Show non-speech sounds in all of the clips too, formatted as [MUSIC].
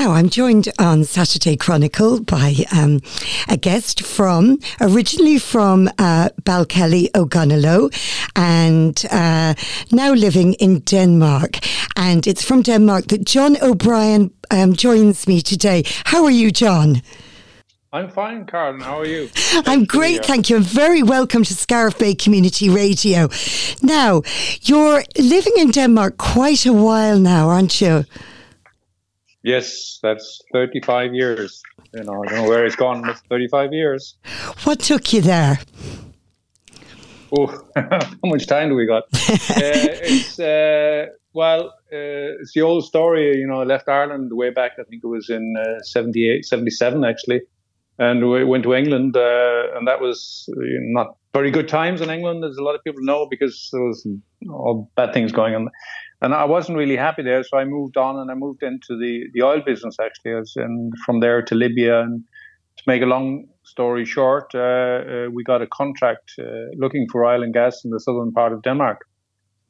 Now, I'm joined on Saturday Chronicle by um, a guest from, originally from uh, Balkelly, Ogonnelloe, and uh, now living in Denmark. And it's from Denmark that John O'Brien um, joins me today. How are you, John? I'm fine, Carolyn. How are you? [LAUGHS] I'm great, thank you. And very welcome to Scariff Bay Community Radio. Now, you're living in Denmark quite a while now, aren't you? Yes, that's 35 years. You know, I don't know where it's gone. It's 35 years. What took you there? Oh, [LAUGHS] how much time do we got? [LAUGHS] uh, it's uh, well, uh, it's the old story. You know, I left Ireland way back. I think it was in uh, 78, 77 actually, and we went to England, uh, and that was not very good times in England, as a lot of people know, because there was all bad things going on and I wasn't really happy there, so I moved on and I moved into the, the oil business actually, and from there to Libya. And to make a long story short, uh, uh, we got a contract uh, looking for oil and gas in the southern part of Denmark,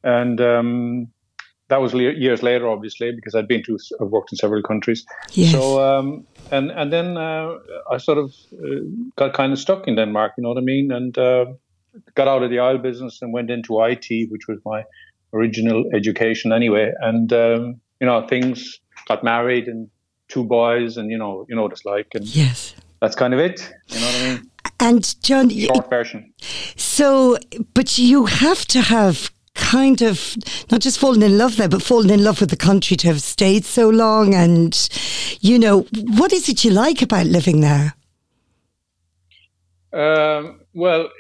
and um, that was years later, obviously, because I'd been to, I've worked in several countries. Yes. So, um, and and then uh, I sort of uh, got kind of stuck in Denmark, you know what I mean, and uh, got out of the oil business and went into IT, which was my original education anyway. And um, you know, things got married and two boys, and you know, you know what it's like. And yes, that's kind of it. You know what I mean? And John, short version. So, but you have to have kind of not just fallen in love there, but fallen in love with the country to have stayed so long. And you know, what is it you like about living there? Um, well,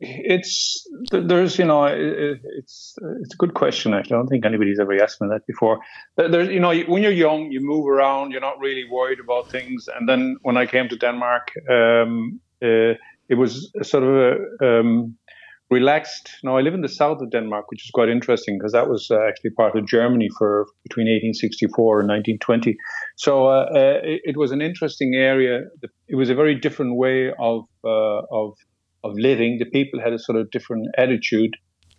it's there's you know it's it's a good question actually. I don't think anybody's ever asked me that before. There's you know when you're young, you move around, you're not really worried about things. And then when I came to Denmark, um, uh, it was sort of a um, relaxed. Now I live in the south of Denmark, which is quite interesting because that was uh, actually part of Germany for between 1864 and 1920. So uh, uh, it, it, was an interesting area. It was a very different way of uh, of of living. The people had a sort of different attitude.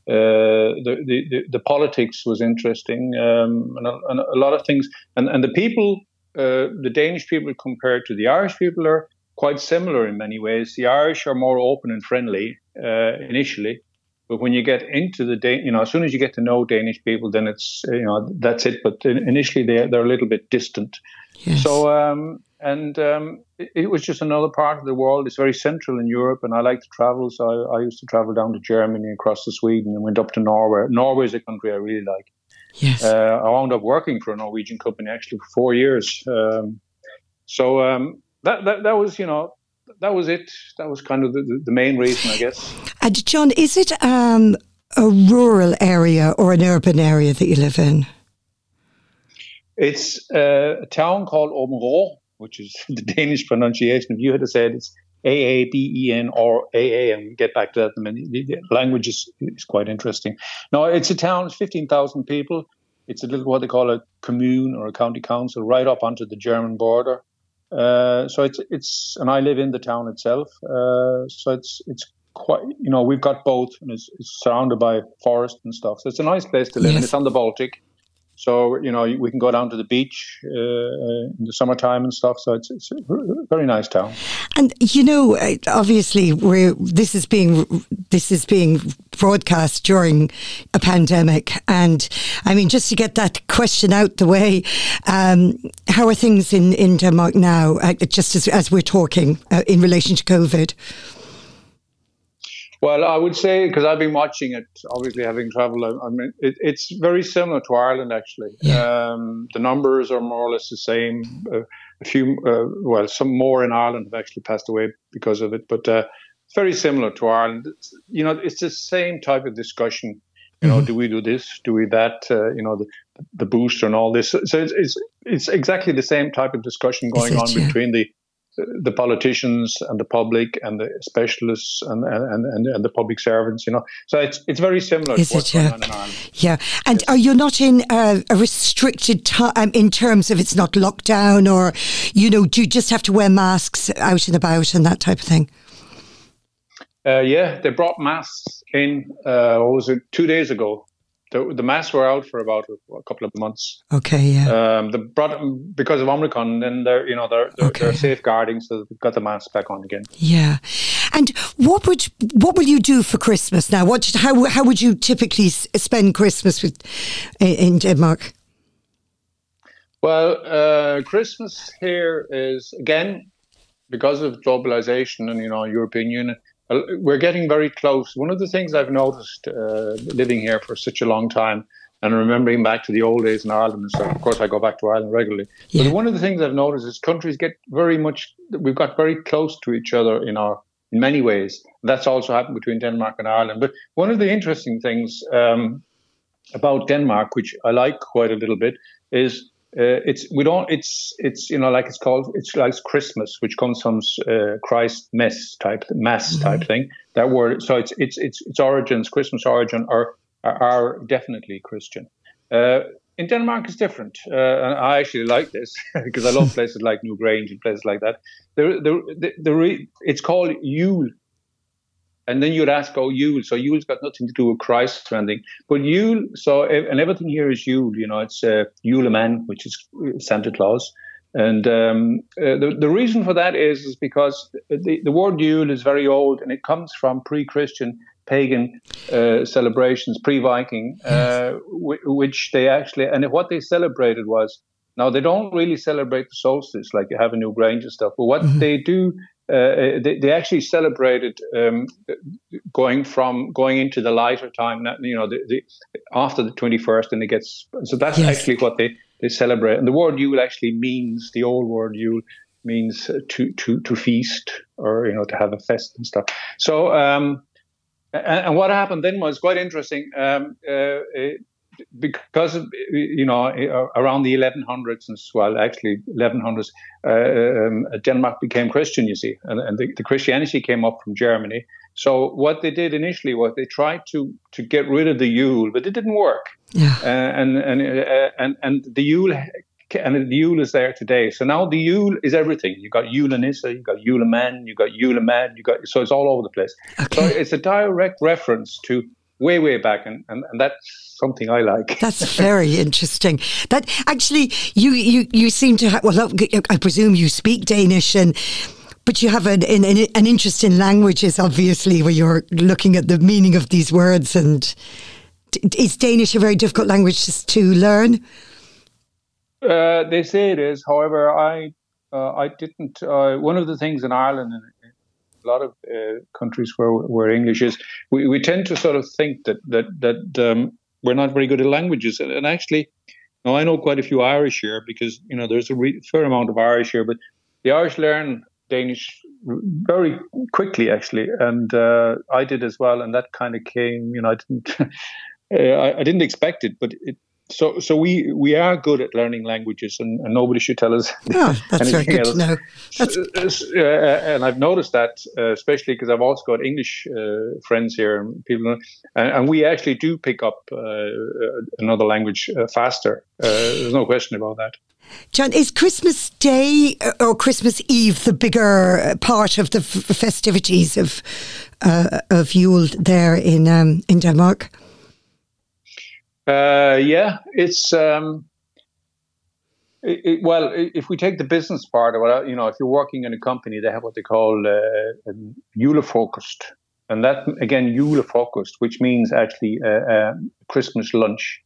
Uh, the, the, the politics was interesting, um, and, a, and, a, lot of things. And, and the people, uh, the Danish people compared to the Irish people are quite similar in many ways. The Irish are more open and friendly uh, initially, but when you get into the Dan- you know, as soon as you get to know Danish people, then it's you know that's it. But initially they they're a little bit distant. Yes. So um, and um, it, it, was just another part of the world. It's very central in Europe, and I like to travel. So I, I, used to travel down to Germany, across to Sweden, and went up to Norway. Norway is a country I really like. Yes. Uh, I wound up working for a Norwegian company actually for four years. Um, so um, that, that that was you know that was it. That was kind of the, the main reason, I guess. And John, is it um, a rural area or an urban area that you live in? It's uh, a town called Aabenraa, which is [LAUGHS] the Danish pronunciation. If you had said it's A A B E N or A A, and we'll get back to that in a minute. The language is, is quite interesting. No, it's a town, it's 15,000 people. It's a little what they call a commune or a county council right up onto the German border. Uh, so it's it's and I live in the town itself. Uh, so it's it's quite you know we've got both and it's, it's, surrounded by forest and stuff. So it's a nice place to live yes. and it's on the Baltic. So you know we can go down to the beach uh, in the summertime and stuff. So it's, it's a very nice town. And you know, obviously, we this is being this is being broadcast during a pandemic, and I mean, just to get that question out the way, um, how are things in in Denmark now? Uh, just as as we're talking uh, in relation to COVID. Well, I would say because I've been watching it, obviously having traveled, I, mean, it, it's very similar to Ireland actually. Yeah. Um, the numbers are more or less the same. Uh, a few, uh, well, some more in Ireland have actually passed away because of it, but uh, it's very similar to Ireland. It's, you know, it's the same type of discussion. You know, mm-hmm. do we do this? Do we that? Uh, you know, the the booster and all this. So it's, it's it's exactly the same type of discussion going it, on yeah. between the the politicians and the public and the specialists and and, and, and the public servants, you know. So it's it's very similar Is to it, yeah. going on in Ireland. Yeah. And yes. are you not in a, a restricted time um, in terms of it's not lockdown or, you know, do you just have to wear masks out and about and that type of thing? Uh, yeah, they brought masks in, uh, what was it, two days ago. The, the masks were out for about a, a couple of months. Okay, yeah. Um, the brought because of Omicron, then they're you know they're they're, okay. they're safeguarding, so they've got the masks back on again. Yeah, and what would what will you do for Christmas now? What how how would you typically spend Christmas with in Denmark? Well, uh, Christmas here is again because of globalization and you know European Union we're getting very close. One of the things I've noticed uh, living here for such a long time and remembering back to the old days in Ireland and stuff, of course, I go back to Ireland regularly. Yeah. But one of the things I've noticed is countries get very much, we've got very close to each other in our, in many ways. That's also happened between Denmark and Ireland. But one of the interesting things um, about Denmark, which I like quite a little bit, is uh, it's we don't it's it's you know like it's called it's like Christmas, which comes from uh, Christ mess type mass mm-hmm. type thing. That word, so it's it's it's its origins, Christmas origin are are, are definitely Christian. Uh, in Denmark, it's different, uh, and I actually like this [LAUGHS] because I love places like Newgrange and places like that. The the the, the re, it's called Yule and then you'd ask, oh, Yule. So Yule's got nothing to do with Christ or anything. But Yule, so, and everything here is Yule, you know, it's uh, Yule man, which is Santa Claus. And um, uh, the, the reason for that is, is because the, the word Yule is very old and it comes from pre Christian pagan uh, celebrations, pre Viking, uh, w- which they actually, and what they celebrated was now they don't really celebrate the solstice like you have in Newgrange and stuff, but what mm-hmm. they do uh, they, they actually celebrated um, going from going into the lighter time. You know, the, the, after the twenty first, and it gets so that's yes. actually what they they celebrate. And the word Yule actually means the old word Yule means to to to feast or you know to have a fest and stuff. So. Um, and, and what happened then was quite interesting. Um, uh, because of, you know around the 1100s as well actually 1100s uh, um, Denmark became Christian you see and, and the, the, Christianity came up from Germany so what they did initially was they tried to to get rid of the Yule but it didn't work yeah. uh, and and uh, and and the Yule and the Yule is there today. So now the Yule is everything. You got Yule Nissa, you got Yule Man, you got Yule Man, you got so it's all over the place. Okay. So it's a direct reference to way way back and, and, and that's something i like. [LAUGHS] That's very interesting. That actually you you you seem to have well i presume you speak danish and but you have an, an, an interest in languages obviously where you're looking at the meaning of these words and is danish a very difficult language to learn? Uh, they say it is. However i uh, I didn't. Uh, one of the things in Ireland, a lot of uh, countries where where English is, we, we tend to sort of think that that that um, we're not very good at languages. And, and actually, I know quite a few Irish here because you know there's a re- fair amount of Irish here, but the Irish learn Danish very quickly actually, and uh, I did as well. And that kind of came, you know, I didn't. [LAUGHS] I, I, didn't expect it, but it, so so we we are good at learning languages and, and nobody should tell us oh, that's [LAUGHS] very good else. to know that's... Uh, and i've noticed that uh, especially because i've also got english uh, friends here and people and, and, we actually do pick up uh, uh another language uh, faster there's no question about that John, is Christmas Day or Christmas Eve the bigger part of the f- festivities of of Yule there in um, in Denmark? Uh, yeah, it's um, it, it, well, if we take the business part of it, you know, if you're working in a company, they have what they call uh, julefrokost, and that again julefrokost, which means actually a, a Christmas lunch.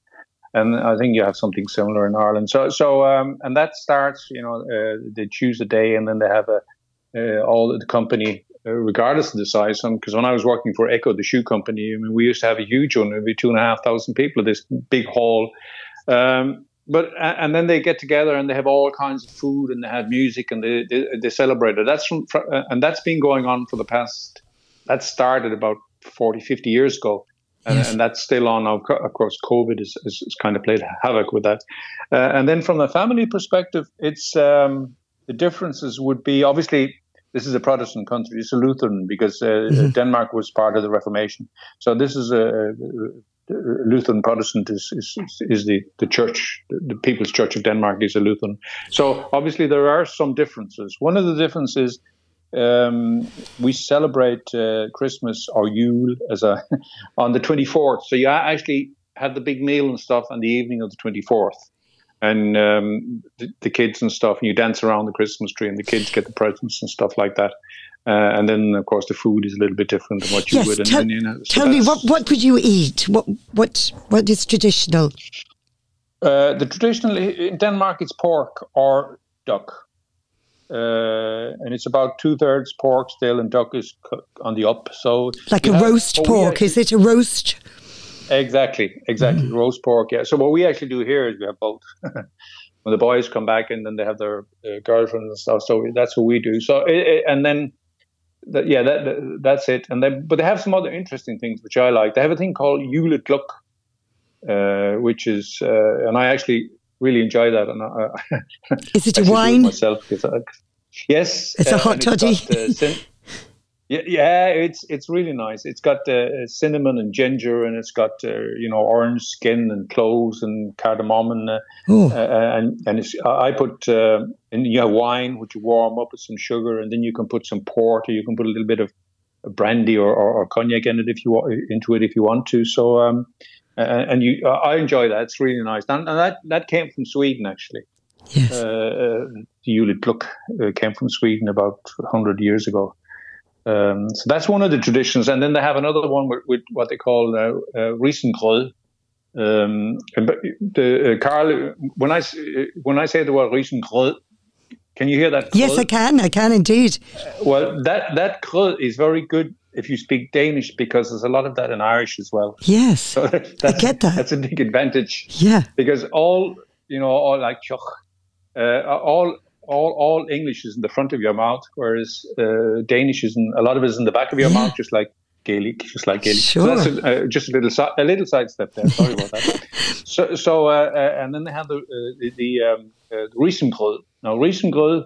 And I think you have something similar in Ireland. So, so, um, and that starts, you know, uh, they choose a day, and then they have a uh, all the company uh, regardless of the size. Because when I was working for ECCO, the shoe company, I mean, we used to have a huge one, maybe two and a half thousand people, at this big hall. Um, but and then they get together and they have all kinds of food and they have music and they they, they celebrate it. That's from uh, and that's been going on for the past. That started about 40, 50 years ago. And, yes. and, that's still on now. Of course, COVID has, has, kind of played havoc with that. Uh, and then from a family perspective, it's um, the differences would be obviously this is a Protestant country. It's a Lutheran because uh, mm-hmm. Denmark was part of the Reformation. So this is a, a Lutheran Protestant is, is, is the, the church, the People's Church of Denmark is a Lutheran. So obviously there are some differences. One of the differences um, we celebrate uh, Christmas or Yule as a [LAUGHS] on the 24th. So you actually have the big meal and stuff on the evening of the 24th. And um, the, the, kids and stuff, and you dance around the Christmas tree, and the kids get the presents and stuff like that. Uh, and then, of course, the food is a little bit different than what you yes, would. Tell, and, you know, so tell me, what, what would you eat? What what what is traditional? Uh, the traditional in Denmark, it's pork or duck. Uh, and it's about two thirds pork still, and duck is on the up. So like a have, roast pork, actually, is it a roast? Exactly, exactly, mm. roast pork. Yeah. So what we actually do here is we have both. [LAUGHS] when the boys come back and then they have their uh, girlfriends and stuff, so that's what we do. So it, it, and then. That, yeah, that, that, that's it. And then, but they have some other interesting things which I like. They have a thing called Julegløgg, uh, which is, uh, and I actually really enjoy that. And I, [LAUGHS] is it a wine? Myself, I, yes, it's uh, a hot toddy. [LAUGHS] yeah, yeah, it's it's really nice. It's got uh, cinnamon and ginger, and it's got uh, you know orange skin and cloves and cardamom, and uh, uh, and and I put and you have wine which you warm up with some sugar, and then you can put some port, or you can put a little bit of brandy or, or, or cognac in it if you want into it if you want to. So um, uh, and you, uh, I enjoy that. It's really nice, and, and that that came from Sweden actually. Yes. Uh, uh, came from Sweden about 100 years ago. Um, so that's one of the traditions. And then they have another one with, with what they call uh, uh, risengrød. Um, the, uh, Carl, when I, when I say the word risengrød, can you hear that? Yes, I can. I can indeed. well, that, that is very good if you speak Danish because there's a lot of that in Irish as well. Yes, so [LAUGHS] I get that. That's a big advantage. Yeah, because all you know, all like uh, all all all English is in the front of your mouth, whereas uh, Danish is in a lot of it is in the back of your yeah. mouth, just like Gaelic, just like Gaelic. Sure. So that's a, uh, just a little si- a little sidestep there. Sorry about that. [LAUGHS] so so uh, uh, and then they have the uh, the, the, um, risengrød. Now risengrød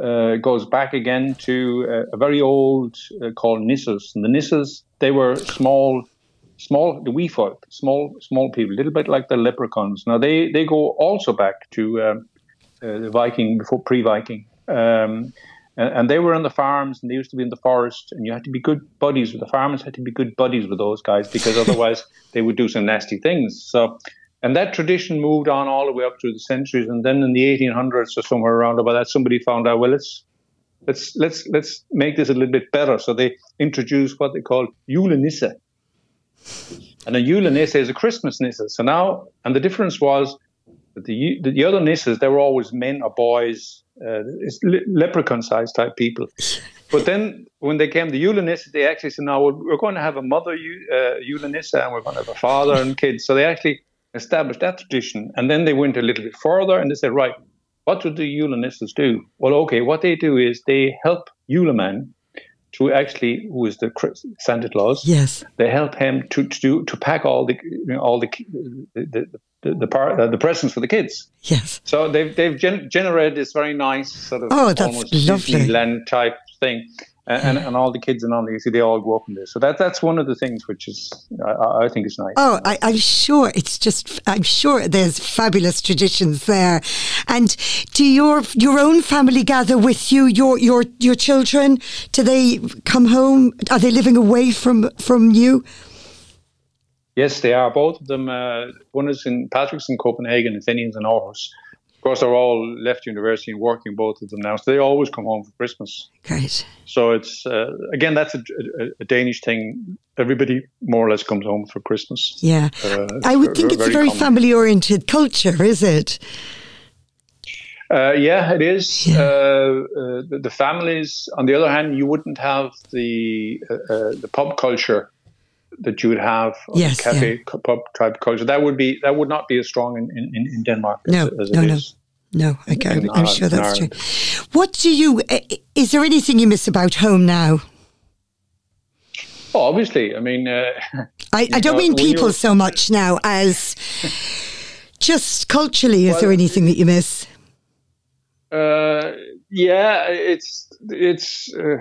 uh, goes back again to uh, a very old uh, called Nisses. And the Nisses, they were small, small, the wee folk, small, small people, a little bit like the leprechauns. Now they, they go also back to um, uh, the Viking before pre-Viking. Um, and, and, they were on the farms and they used to be in the forest and you had to be good buddies with the farmers had to be good buddies with those guys because [LAUGHS] otherwise they would do some nasty things. So and that tradition moved on all the way up through the centuries. And then in the 1800s or somewhere around about that, somebody found out, well, let's let's let's let's make this a little bit better. So they introduced what they call julenisse. And a julenisse is a Christmas nisse. So now, and the difference was that the the other nisses they were always men or boys, uh, le- leprechaun-sized type people. [LAUGHS] But then when they came to julenisse, they actually said, "Now we're going to have a mother uh, and we're going to have a father and kids." So they actually established that tradition. And then they went a little bit further and they said, right, what do the Julenistas do? Well, okay, what they do is they help Juleman to actually, who is the Santa Claus? Yes, they help him to to do, to pack all the you know, all the the the, the, part, uh, the presents for the kids. Yes. So they've they've gen- generated this very nice sort of oh, that's almost lovely. Disneyland type thing and, and, all the kids and all the see they all grow up in this. So that that's one of the things which is I, I think is nice. Oh, I, am sure it's just I'm sure there's fabulous traditions there. And do your your own family gather with you? Your your your children? Do they come home? Are they living away from from you? Yes, they are. Both of them. Uh, one is in Patrick's in Copenhagen, and Finian's in Aarhus. Of course, they're all left university and working, both of them now. So they always come home for Christmas. Great. So it's, uh, again, that's a, a, a, Danish thing. Everybody more or less comes home for Christmas. Yeah. Uh, I would think it's a very family oriented culture, is it? Uh, yeah, it is. Yeah. Uh, uh, the, the, families, on the other hand, you wouldn't have the uh, uh, the pub culture that you would have yes, cafe yeah. pub type culture. That would be that would not be as strong in, in, in Denmark no, as, as no, no. No, okay, I'm sure that's true. What do you? Is there anything you miss about home now? Well, obviously, I mean, uh, I, I don't know, mean people so much now as [LAUGHS] just culturally. Is well, there anything that you miss? Uh, yeah, it's it's uh,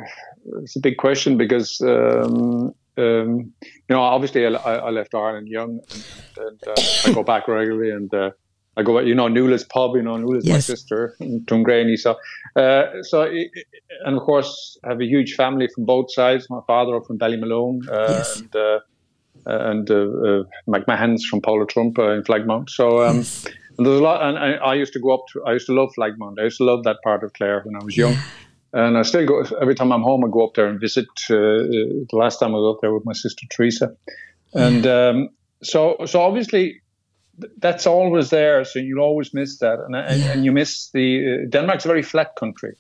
it's a big question because um, um, you know, obviously, I, I, left Ireland young, and, and uh, I go back regularly, and uh, I go, you know, Newla's pub, you know, Newla's yes. my sister in Tuamgraney. So, uh, so, and of course, I have a huge family from both sides. My father from Ballymalone, uh, yes. and uh, and uh, McMahon's from Paula Trump in Flagmount. So. Um, yes. And there's a lot, and I, I, used to go up to. I used to love Flagmount. I used to love that part of Clare when I was young. And I still go every time I'm home. I go up there and visit. Uh, the last time I was up there with my sister Teresa, and um, so so obviously that's always there. So you'll always miss that, and and, and you miss the uh, Denmark's a very flat country.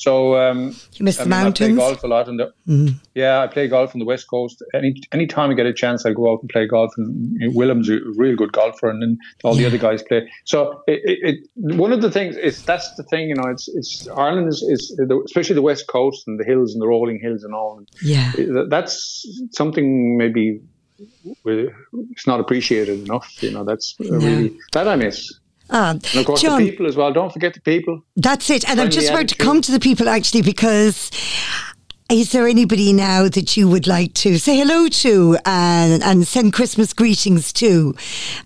So um, you miss I the mean, mountains. I play golf a lot, and mm. yeah, I play golf on the west coast. Any any time I get a chance, I go out and play golf. And Willem's a real good golfer, and then all yeah. the other guys play. So it, it, it, one of the things is that's the thing, you know. It's it's Ireland is, is especially the west coast and the hills and the rolling hills and all. Yeah, that's something maybe it's not appreciated enough. You know, that's really that I miss. Um, and of course, John, the people as well. Don't forget the people. That's it. And I'm just about to come to the people actually because is there anybody now that you would like to say hello to and, and send Christmas greetings to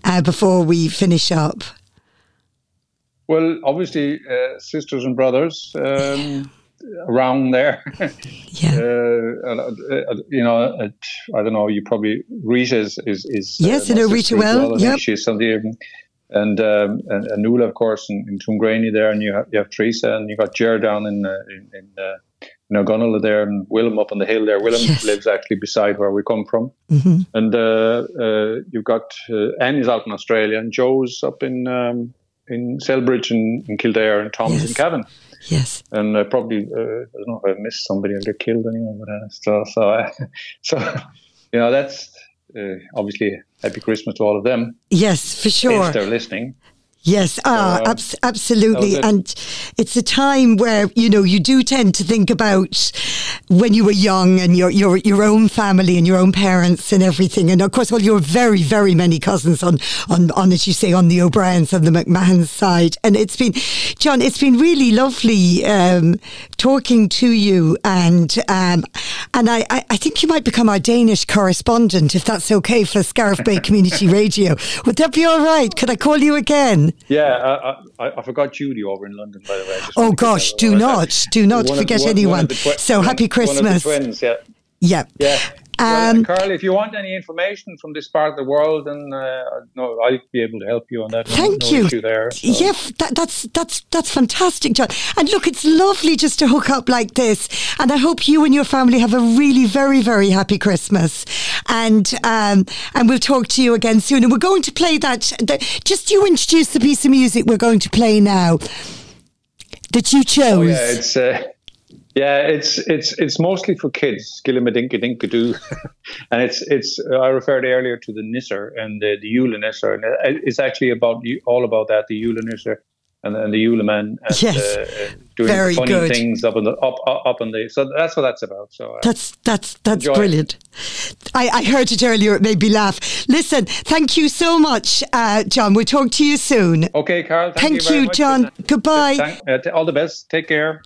uh, before we finish up? Well, obviously, uh, sisters and brothers. Um, [SIGHS] around there. [LAUGHS] yeah. Uh, uh, you know, uh, I don't know. You probably Rita is is, is yes, I know Rita well. well. Yeah, she's something and um, and, of course, in, in Tuamgraney there, and you have, you have Teresa, and you got Jer down in uh, in, in uh, you know Gunilla there, and Willem up on the hill there. Willem yes. lives actually beside where we come from, mm-hmm. and uh, uh, you've got uh, Annie's out in Australia, and Joe's up in um, in Celbridge and in Kildare, and Tom's yes. in Cavan. Yes, and uh, probably uh, I don't know if I missed somebody or get killed anyway, but uh, so so [LAUGHS] so you know that's uh, Uh, obviously happy Christmas to all of them. Yes, for sure. If they're listening. Yes, ah, um, ab- absolutely. And it's a time where, you know, you do tend to think about when you were young and your, your, your own family and your own parents and everything. And of course, all your very, very many cousins on, on, on, as you say, on the O'Briens and the McMahon side. And it's been, John, it's been really lovely um, talking to you. And um, and I, I think you might become our Danish correspondent, if that's okay, for Scariff Bay Community [LAUGHS] Radio. Would that be all right? Could I call you again? Yeah, I, I, I, forgot Judy over in London, by the way. Oh gosh, do not, do not forget one, anyone. Twi- so one, happy Christmas. twins, yeah. Yeah. Yeah. Um, well, Carl, if you want any information from this part of the world, then uh, no, I'll be able to help you on that. Thank no, you. No there, so. Yeah, that, that's that's that's fantastic, John. And look, it's lovely just to hook up like this. And I hope you and your family have a really very very happy Christmas. And um, and we'll talk to you again soon. And we're going to play that. that just you introduce the piece of music we're going to play now that you chose. Oh, yeah, it's. Uh, yeah, it's it's it's mostly for kids. Skilimadinka [LAUGHS] and it's it's. I referred earlier to the Nisser and the, the Yule Nisser, and it's actually about all about that. The Yule Nisser and, and the Yule man and yes. uh, doing Very funny good. things up on the up up, up on the. So that's what that's about. So uh, that's that's that's brilliant. I, I heard it earlier. It made me laugh. Listen, thank you so much, uh, John. We'll talk to you soon. Okay, Carl. Thank, thank you, you John. Goodbye. Thank, uh, all the best. Take care.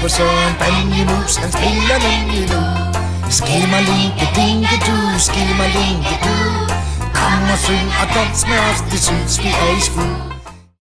Hør på Søren Banjemus, han spiller nemlig nu Skimmerlinke, dinke du, skimmerlinke du. Kom og syng og dans med os, det synes vi er i skud.